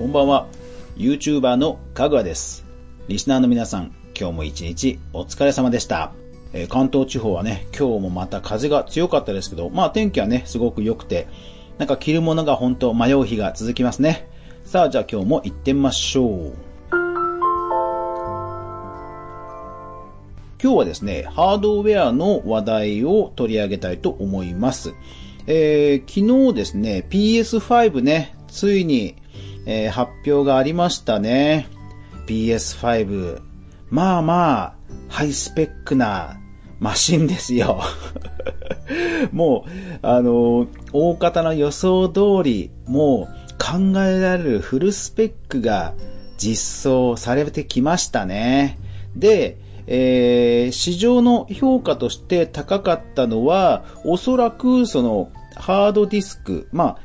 こんばんは。YouTuber のかぐわです。リスナーの皆さん、今日も一日お疲れ様でした。えー関東地方はね、今日もまた風が強かったですけど、まあ天気はね、すごく良くて、なんか着るものが本当迷う日が続きますね。さあ、じゃあ今日も行ってみましょう。今日はですね、ハードウェアの話題を取り上げたいと思います。えー昨日ですね、PS5 ね、ついに、えー発表がありましたね。PS5。まあまあ、ハイスペックなマシンですよ。もう、あの、大方の予想通り、もう考えられるフルスペックが実装されてきましたね。で、えー市場の評価として高かったのは、おそらくそのハードディスク、ま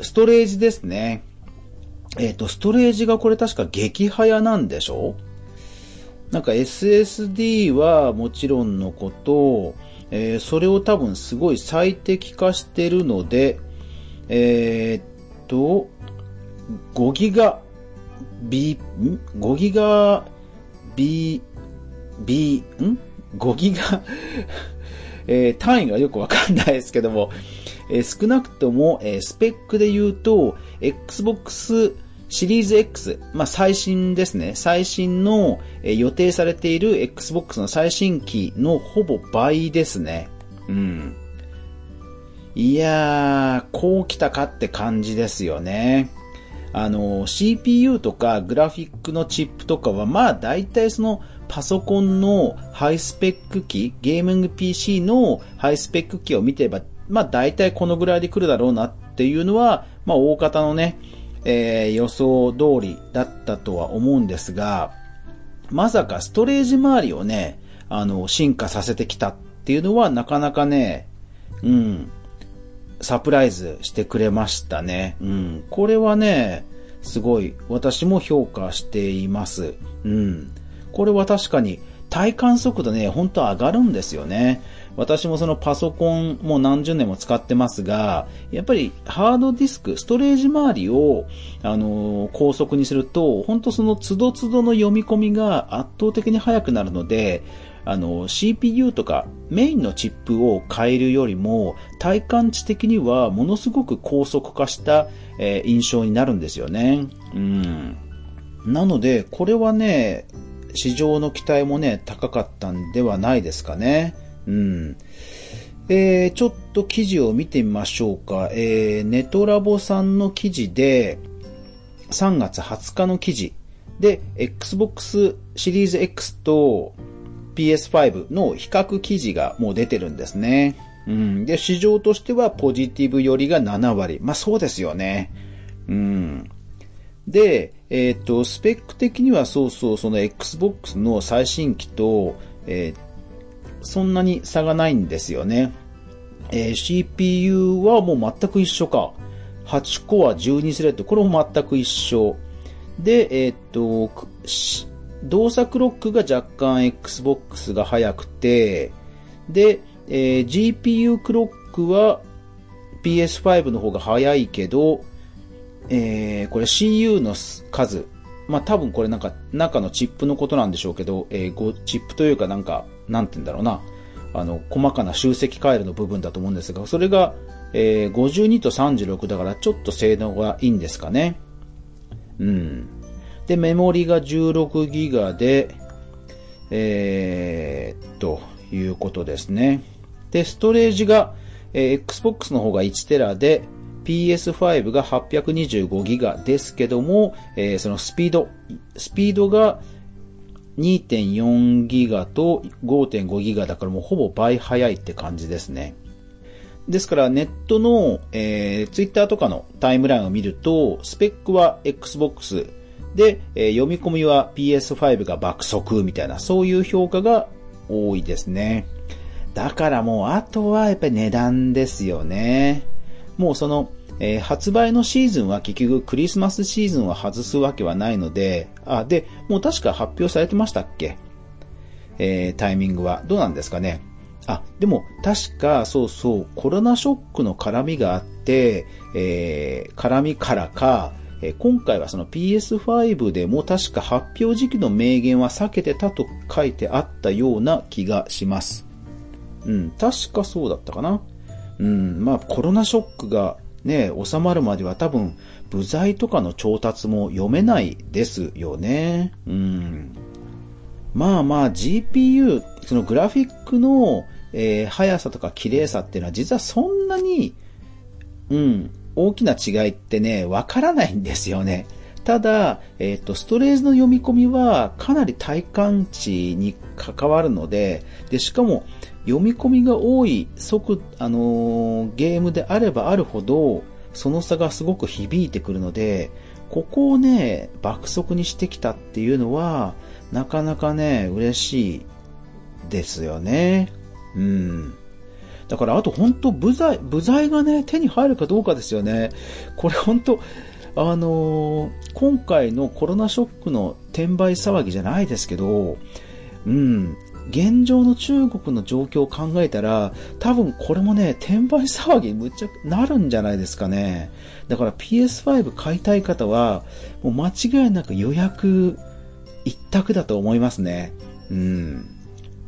あ、ストレージですね。えっ、と、ストレージがこれ確か激早なんでしょ？なんか SSD はもちろんのこと、えーそれを多分すごい最適化してるので、えーっと、5ギガ B、ん ?5 ギガ B、B、ん ?5 ギガ？えー単位がよくわかんないですけども、えー少なくとも、えースペックで言うと、Xbox シリーズ X、まあ、最新ですね。最新の、予定されている Xbox の最新機のほぼ倍ですね。うん。いやー、こう来たかって感じですよね。あの、CPU とかグラフィックのチップとかは、まあ大体そのパソコンのハイスペック機、ゲーミング PC のハイスペック機を見てれば、まあ大体このぐらいで来るだろうなっていうのは、まあ大方のね、えー予想通りだったとは思うんですが、まさかストレージ周りをね、あの、進化させてきたっていうのはなかなかね、うん、サプライズしてくれましたね。うん。これはね、すごい、私も評価しています。うん。これは確かに、体感速度ね、本当上がるんですよね。私もそのパソコンもう何十年も使ってますが、やっぱりハードディスク、ストレージ周りを、あのー高速にすると、本当その都度都度の読み込みが圧倒的に速くなるので、あの、CPU とかメインのチップを変えるよりも、体感値的にはものすごく高速化した、えー印象になるんですよね。うん。なので、これはね、市場の期待もね、高かったんではないですかね。うん。えー、ちょっと記事を見てみましょうか。えー、ネトラボさんの記事で、3月20日の記事で、Xbox シリーズ X と PS5 の比較記事がもう出てるんですね。うん。で、市場としてはポジティブ寄りが7割。まあそうですよね。うん。で、えっ、と、スペック的にはそうそう、その Xbox の最新機と、えーそんなに差がないんですよね。えー CPU はもう全く一緒か。8コア12スレッド。これも全く一緒。で、えーっと、動作クロックが若干 Xbox が速くて、で、えー GPU クロックは PS5 の方が速いけど、えーこれ CU の数。まあ多分これなんか中のチップのことなんでしょうけど、えーチップというかなんか、なんて言うんだろうな。あの、細かな集積回路の部分だと思うんですが、それが、えー52と36だからちょっと性能がいいんですかね。うん。で、メモリが16ギガで、えーと、いうことですね。で、ストレージが、えー Xbox の方が1テラで、PS5 が825ギガですけども、えーそのスピード、スピードが2.4ギガと5.5ギガだからもうほぼ倍速いって感じですね。ですからネットの、えー、Twitter とかのタイムラインを見ると、スペックは Xbox で、えー読み込みは PS5 が爆速みたいな、そういう評価が多いですね。だからもう、あとはやっぱり値段ですよね。もうその、えー発売のシーズンは結局クリスマスシーズンは外すわけはないので、あ、で、もう確か発表されてましたっけ？えータイミングは。どうなんですかね？あ、でも確かそうそう、コロナショックの絡みがあって、えー絡みからか、え今回はその PS5 でも確か発表時期の明言は避けてたと書いてあったような気がします。うん、確かそうだったかな。うん、まあコロナショックがね、収まるまでは多分、部材とかの調達も読めないですよね。うん。まあまあ GPU、そのグラフィックの、えー、速さとか綺麗さっていうのは実はそんなに、うん、大きな違いってね、わからないんですよね。ただ、えっ、ー、と、ストレージの読み込みはかなり体感値に関わるので、で、しかも読み込みが多い速、あのー、ゲームであればあるほど、その差がすごく響いてくるので、ここをね、爆速にしてきたっていうのは、なかなかね、嬉しいですよね。うん。だから、あと本当部材、部材がね、手に入るかどうかですよね。これ本当あのー、今回のコロナショックの転売騒ぎじゃないですけど、うん、現状の中国の状況を考えたら、多分これもね、転売騒ぎむっちゃなるんじゃないですかね。だから PS5 買いたい方は、もう間違いなく予約一択だと思いますね。うん。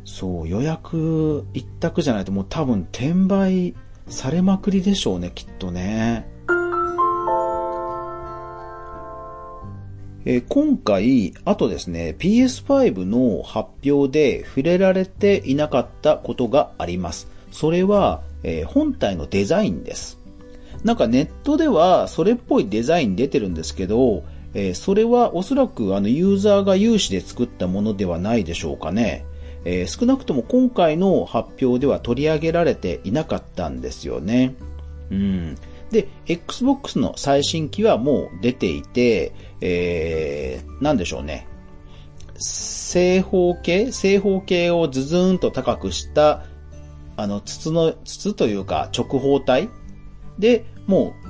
そう、予約一択じゃないともう多分転売されまくりでしょうね、きっとね。え今回、あとですね、PS5 の発表で触れられていなかったことがあります。それは、え、本体のデザインです。なんかネットではそれっぽいデザイン出てるんですけど、え、それはおそらくあのユーザーが有志で作ったものではないでしょうかね。え、少なくとも今回の発表では取り上げられていなかったんですよね。うん。で、Xbox の最新機はもう出ていて、えー、なんでしょうね。正方形？正方形をズズーンと高くした、あの、筒の、筒というか直方体？で、もう、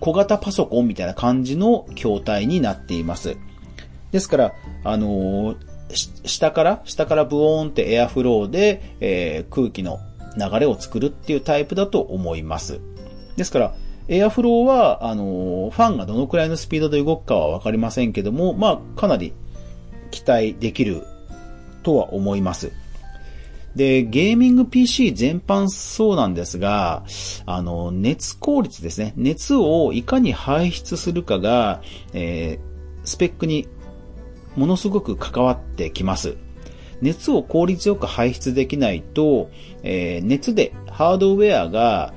小型パソコンみたいな感じの筐体になっています。ですから、あのー、下から、下からブオーンってエアフローで、えー、空気の流れを作るっていうタイプだと思います。ですから、エアフローは、あの、ファンがどのくらいのスピードで動くかはわかりませんけども、まあ、かなり期待できるとは思います。で、ゲーミング PC 全般そうなんですが、あの、熱効率ですね。熱をいかに排出するかが、えー、スペックにものすごく関わってきます。熱を効率よく排出できないと、えー、熱でハードウェアが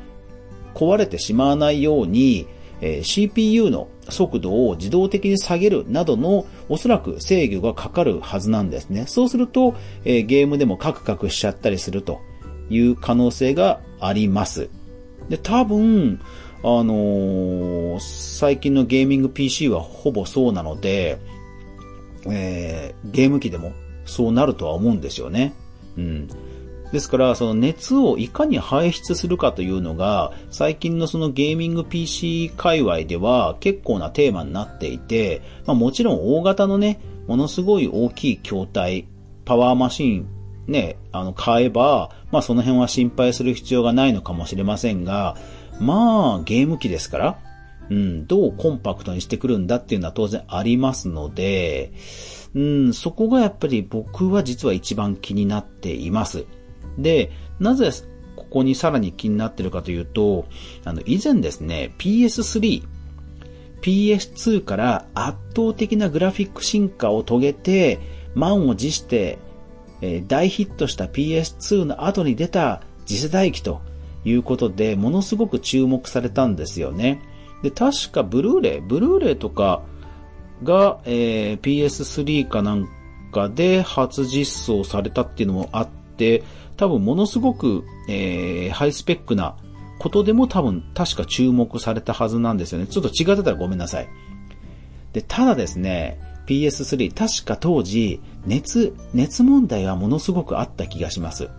壊れてしまわないように、えー、CPU の速度を自動的に下げるなどのおそらく制御がかかるはずなんですね。そうすると、えー、ゲームでもカクカクしちゃったりするという可能性があります。で、多分、あのー、最近のゲーミング PC はほぼそうなので、えー、ゲーム機でもそうなるとは思うんですよね。うん。ですから、その熱をいかに排出するかというのが、最近のそのゲーミング PC 界隈では結構なテーマになっていて、まあもちろん大型のね、ものすごい大きい筐体、パワーマシン、ね、あの、買えば、まあその辺は心配する必要がないのかもしれませんが、まあ、ゲーム機ですから、うん、どうコンパクトにしてくるんだっていうのは当然ありますので、うん、そこがやっぱり僕は実は一番気になっています。で、なぜここにさらに気になってるかというと、あの、以前ですね、PS3、PS2 から圧倒的なグラフィック進化を遂げて、満を持して、えー、大ヒットした PS2 の後に出た次世代機ということで、ものすごく注目されたんですよね。で、確かブルーレイ、ブルーレイとかが、えー、PS3 かなんかで初実装されたっていうのもあって、多分ものすごく、えー、ハイスペックなことでも多分確か注目されたはずなんですよね。ちょっと違ってたらごめんなさい。で、ただですね、PS3 確か当時熱、熱問題はものすごくあった気がします。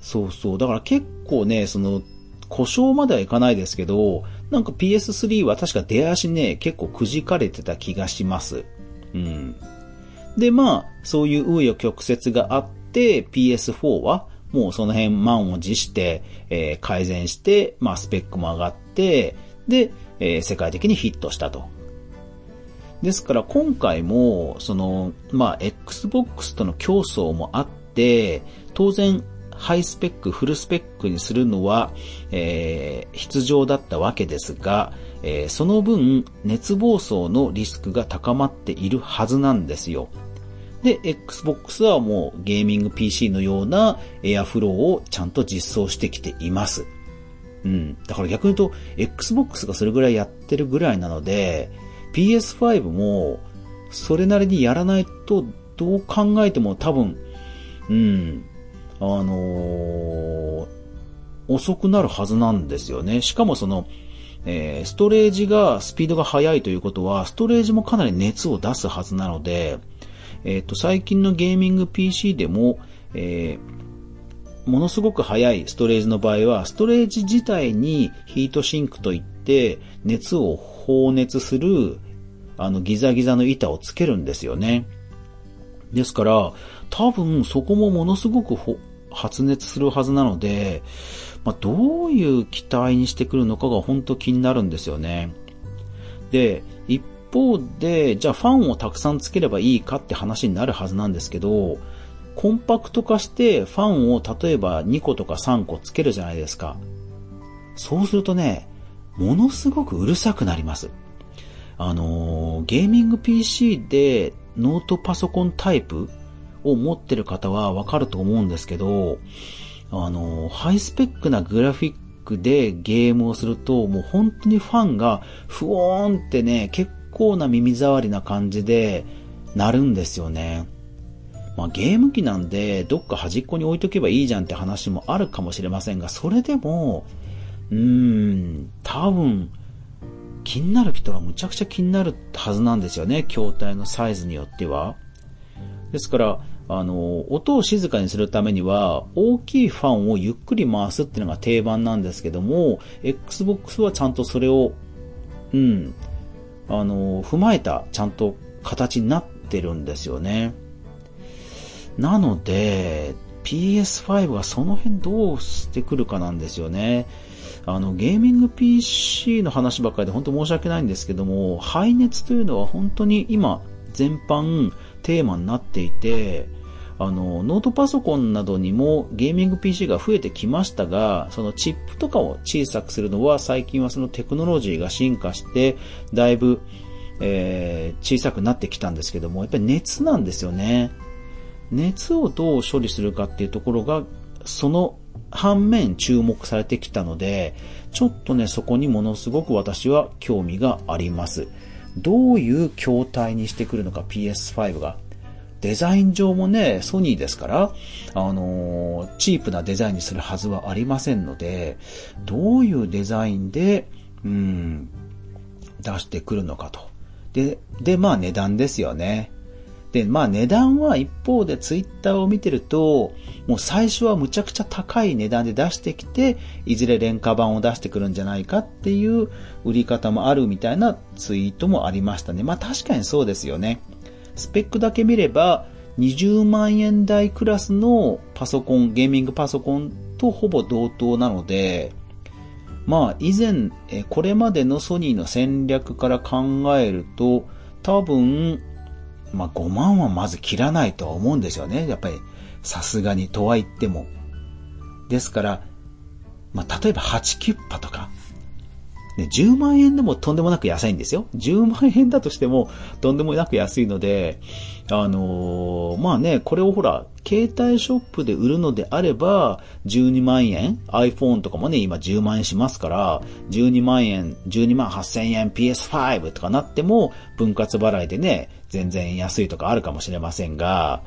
そうそう。だから結構ね、その、故障まではいかないですけど、なんか PS3 は確か出足ね、結構くじかれてた気がします。うん。で、まあ、そういう紆余曲折があっ、PS4 はもうその辺満を持して、えー、改善して、まあスペックも上がって、で、えー、世界的にヒットしたと。ですから今回も、その、まあ、Xbox との競争もあって、当然、ハイスペック、フルスペックにするのは、えー、必要だったわけですが、えー、その分、熱暴走のリスクが高まっているはずなんですよ。で、Xbox はもうゲーミング PC のようなエアフローをちゃんと実装してきています。うん。だから逆に言うと、Xbox がそれぐらいやってるぐらいなので、PS5 も、それなりにやらないと、どう考えても多分、うん、あのー、遅くなるはずなんですよね。しかもその、えー、ストレージが、スピードが速いということは、ストレージもかなり熱を出すはずなので、えっ、ー、と、最近のゲーミング PC でも、えー、ものすごく速いストレージの場合は、ストレージ自体にヒートシンクといって、熱を放熱する、あの、ギザギザの板をつけるんですよね。ですから、多分そこもものすごく発熱するはずなので、まあ、どういう期待にしてくるのかが本当気になるんですよね。で、一方で、じゃあファンをたくさんつければいいかって話になるはずなんですけど、コンパクト化してファンを例えば2個とか3個つけるじゃないですか。そうするとね、ものすごくうるさくなります。あのー、ゲーミング PC でノートパソコンタイプを持ってる方はわかると思うんですけど、あの、ハイスペックなグラフィックでゲームをすると、もう本当にファンがふおーんってね、結構な耳障りな感じでなるんですよね。まあゲーム機なんでどっか端っこに置いとけばいいじゃんって話もあるかもしれませんが、それでも、うーん、多分、気になる人はむちゃくちゃ気になるはずなんですよね、筐体のサイズによっては。ですから、あの、音を静かにするためには、大きいファンをゆっくり回すっていうのが定番なんですけども、Xbox はちゃんとそれを、うん、あの、踏まえた、ちゃんと形になってるんですよね。なので、PS5 はその辺どうしてくるかなんですよね。あの、ゲーミング PC の話ばっかりで本当申し訳ないんですけども、排熱というのは本当に今、全般テーマになっていて、あの、ノートパソコンなどにもゲーミング PC が増えてきましたが、そのチップとかを小さくするのは最近はそのテクノロジーが進化して、だいぶ、えー、小さくなってきたんですけども、やっぱり熱なんですよね。熱をどう処理するかっていうところが、その反面注目されてきたので、ちょっとね、そこにものすごく私は興味があります。どういう筐体にしてくるのか PS5 が。デザイン上もね、ソニーですから、あのー、チープなデザインにするはずはありませんので、どういうデザインで、うん、出してくるのかと。で、で、まあ値段ですよね。で、まあ値段は一方でツイッターを見てると、もう最初はむちゃくちゃ高い値段で出してきて、いずれ廉価版を出してくるんじゃないかっていう売り方もあるみたいなツイートもありましたね。まあ確かにそうですよね。スペックだけ見れば、20万円台クラスのパソコン、ゲーミングパソコンとほぼ同等なので、まあ以前、これまでのソニーの戦略から考えると、多分、まあ5万はまず切らないとは思うんですよね。やっぱりさすがにとは言っても。ですから、まあ例えば8キュッパとか、ね、10万円でもとんでもなく安いんですよ。10万円だとしてもとんでもなく安いので、あのー、まあね、これをほら、携帯ショップで売るのであれば、12万円 ?iPhone とかもね、今10万円しますから、12万円、12万8000円 PS5 とかなっても、分割払いでね、全然安いとかあるかもしれませんが、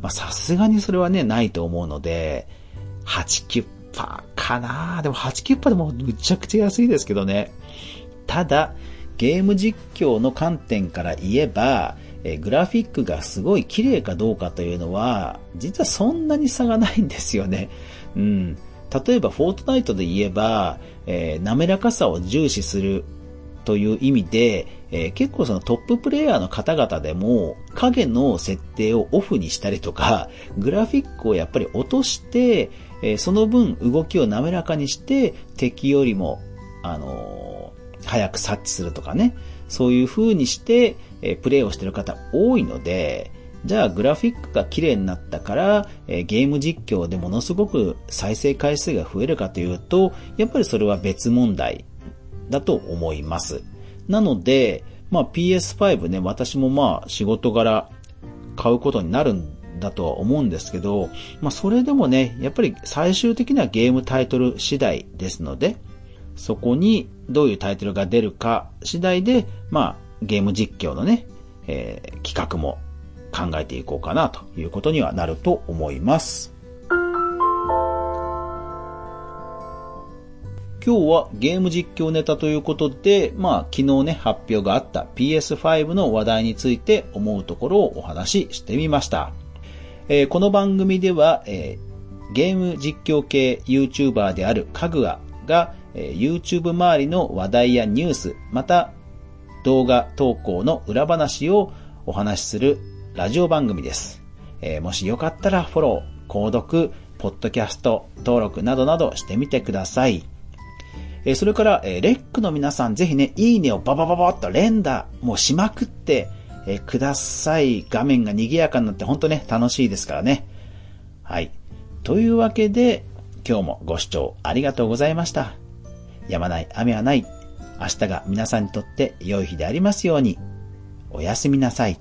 まあさすがにそれはね、ないと思うので、8キュッパーかなでも8キュッパでもむちゃくちゃ安いですけどね。ただ、ゲーム実況の観点から言えば、えグラフィックがすごい綺麗かどうかというのは、実はそんなに差がないんですよね。うん。例えば、フォートナイトで言えば、えー、滑らかさを重視するという意味で、えー、結構そのトッププレイヤーの方々でも影の設定をオフにしたりとか、グラフィックをやっぱり落として、えー、その分動きを滑らかにして敵よりも、あの早く察知するとかね、そういう風にして、えプレイをしてる方多いので、じゃあグラフィックが綺麗になったから、えゲーム実況でものすごく再生回数が増えるかというと、やっぱりそれは別問題だと思います。なので、まあ PS5 ね、私もまあ仕事柄買うことになるんだとは思うんですけど、まあそれでもね、やっぱり最終的なゲームタイトル次第ですので、そこにどういうタイトルが出るか次第で、まあゲーム実況のね、えー、企画も考えていこうかなということにはなると思います。今日はゲーム実況ネタということで、まあ昨日ね発表があった PS5 の話題について思うところをお話ししてみました。えー、この番組では、えー、ゲーム実況系 YouTuber であるかぐわが、えー、YouTube 周りの話題やニュース、また動画投稿の裏話をお話しするラジオ番組です。えー、もしよかったらフォロー、購読、ポッドキャスト登録などなどしてみてください。えー、それから、えー、レックの皆さんぜひね、いいねをババババッと連打、もうしまくって、えください。画面が賑やかになってほんとね、楽しいですからね。はい。というわけで、今日もご視聴ありがとうございました。やまない雨はない。明日が皆さんにとって良い日でありますように。おやすみなさい。